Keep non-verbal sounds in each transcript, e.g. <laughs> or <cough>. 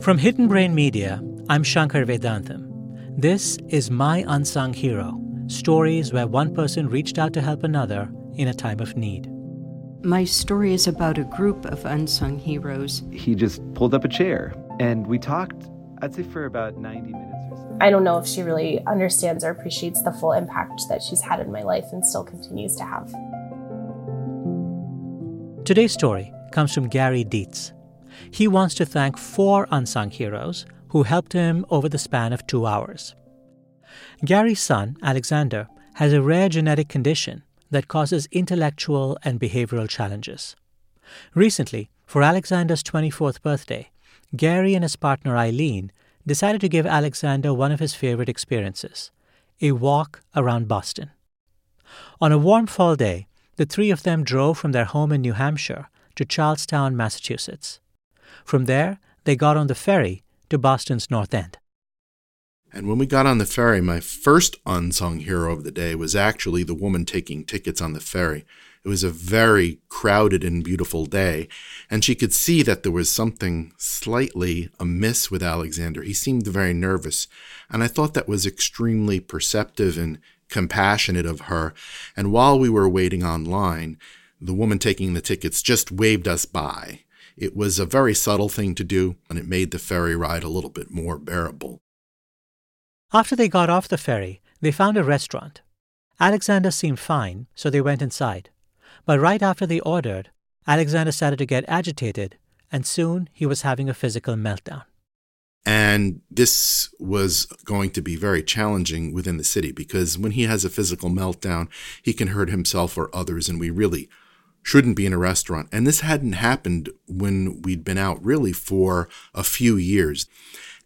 From Hidden Brain Media, I'm Shankar Vedantam. This is My Unsung Hero stories where one person reached out to help another in a time of need. My story is about a group of unsung heroes. He just pulled up a chair and we talked, I'd say, for about 90 minutes or so. I don't know if she really understands or appreciates the full impact that she's had in my life and still continues to have. Today's story comes from Gary Dietz. He wants to thank four unsung heroes who helped him over the span of two hours. Gary's son, Alexander, has a rare genetic condition that causes intellectual and behavioral challenges. Recently, for Alexander's 24th birthday, Gary and his partner Eileen decided to give Alexander one of his favorite experiences a walk around Boston. On a warm fall day, the three of them drove from their home in New Hampshire to Charlestown, Massachusetts. From there, they got on the ferry to Boston's North End. And when we got on the ferry, my first unsung hero of the day was actually the woman taking tickets on the ferry. It was a very crowded and beautiful day, and she could see that there was something slightly amiss with Alexander. He seemed very nervous, and I thought that was extremely perceptive and compassionate of her. And while we were waiting online, the woman taking the tickets just waved us by. It was a very subtle thing to do, and it made the ferry ride a little bit more bearable. After they got off the ferry, they found a restaurant. Alexander seemed fine, so they went inside. But right after they ordered, Alexander started to get agitated, and soon he was having a physical meltdown. And this was going to be very challenging within the city because when he has a physical meltdown, he can hurt himself or others, and we really shouldn't be in a restaurant. And this hadn't happened when we'd been out really for a few years.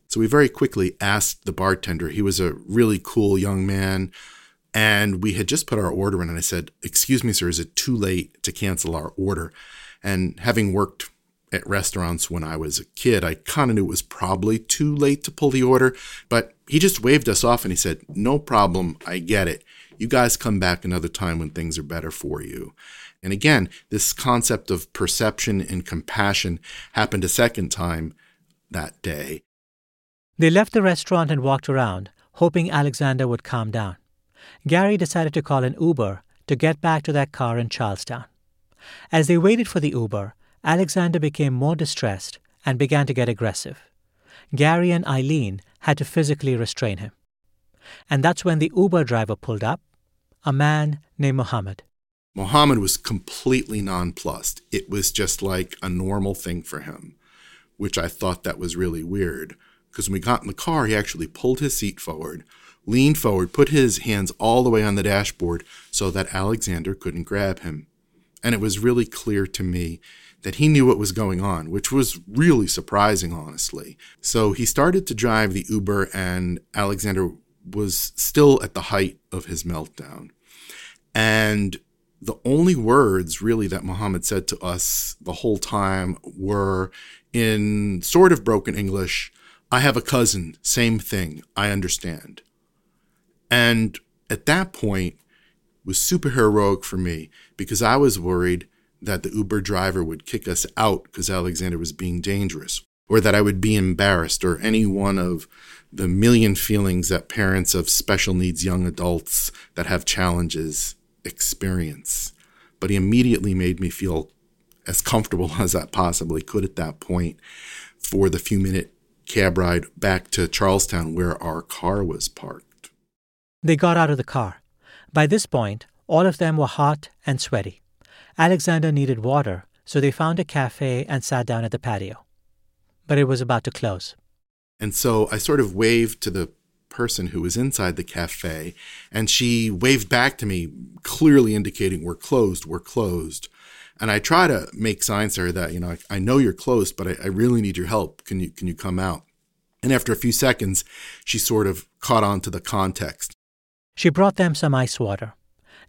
So we very quickly asked the bartender. He was a really cool young man. And we had just put our order in, and I said, Excuse me, sir, is it too late to cancel our order? And having worked at restaurants when I was a kid, I kind of knew it was probably too late to pull the order. But he just waved us off and he said, No problem, I get it. You guys come back another time when things are better for you. And again, this concept of perception and compassion happened a second time that day. They left the restaurant and walked around, hoping Alexander would calm down. Gary decided to call an Uber to get back to their car in Charlestown. As they waited for the Uber, Alexander became more distressed and began to get aggressive. Gary and Eileen had to physically restrain him. And that's when the Uber driver pulled up, a man named Mohammed. Mohammed was completely nonplussed. It was just like a normal thing for him, which I thought that was really weird. Because when we got in the car, he actually pulled his seat forward, leaned forward, put his hands all the way on the dashboard so that Alexander couldn't grab him. And it was really clear to me that he knew what was going on, which was really surprising, honestly. So he started to drive the Uber, and Alexander was still at the height of his meltdown. And the only words really that Muhammad said to us the whole time were in sort of broken English I have a cousin, same thing, I understand. And at that point was super heroic for me because I was worried that the Uber driver would kick us out because Alexander was being dangerous, or that I would be embarrassed, or any one of the million feelings that parents of special needs young adults that have challenges experience. But he immediately made me feel as comfortable <laughs> as I possibly could at that point for the few minute cab ride back to Charlestown where our car was parked. They got out of the car. By this point, all of them were hot and sweaty. Alexander needed water, so they found a cafe and sat down at the patio. But it was about to close. And so I sort of waved to the person who was inside the cafe, and she waved back to me, clearly indicating, We're closed, we're closed. And I try to make signs to her that, you know, I, I know you're closed, but I, I really need your help. Can you can you come out? And after a few seconds, she sort of caught on to the context. She brought them some ice water.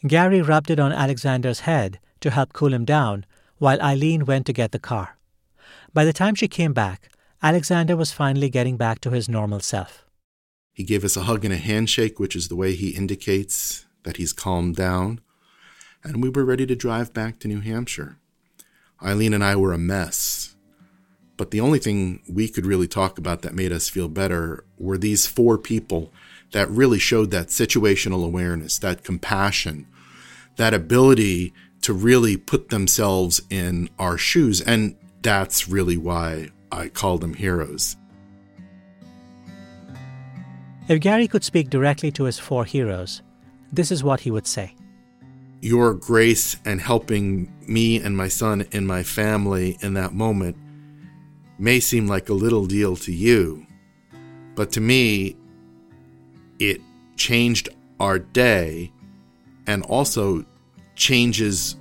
Gary rubbed it on Alexander's head to help cool him down, while Eileen went to get the car. By the time she came back, Alexander was finally getting back to his normal self. He gave us a hug and a handshake, which is the way he indicates that he's calmed down and we were ready to drive back to New Hampshire. Eileen and I were a mess. But the only thing we could really talk about that made us feel better were these four people that really showed that situational awareness, that compassion, that ability to really put themselves in our shoes. And that's really why I call them heroes. If Gary could speak directly to his four heroes, this is what he would say Your grace and helping me and my son and my family in that moment may seem like a little deal to you, but to me, it changed our day and also changes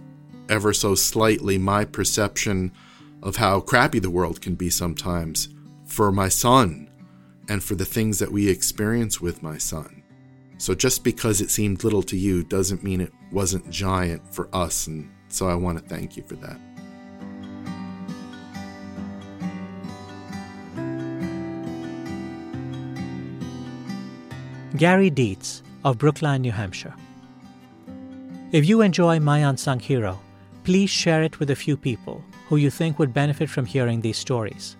ever so slightly my perception of how crappy the world can be sometimes for my son and for the things that we experience with my son. So just because it seemed little to you doesn't mean it wasn't giant for us. And so I want to thank you for that. Gary Dietz of Brookline, New Hampshire. If you enjoy My Unsung Hero, please share it with a few people who you think would benefit from hearing these stories.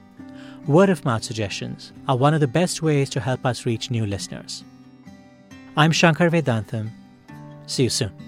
Word of mouth suggestions are one of the best ways to help us reach new listeners. I'm Shankar Vedantam. See you soon.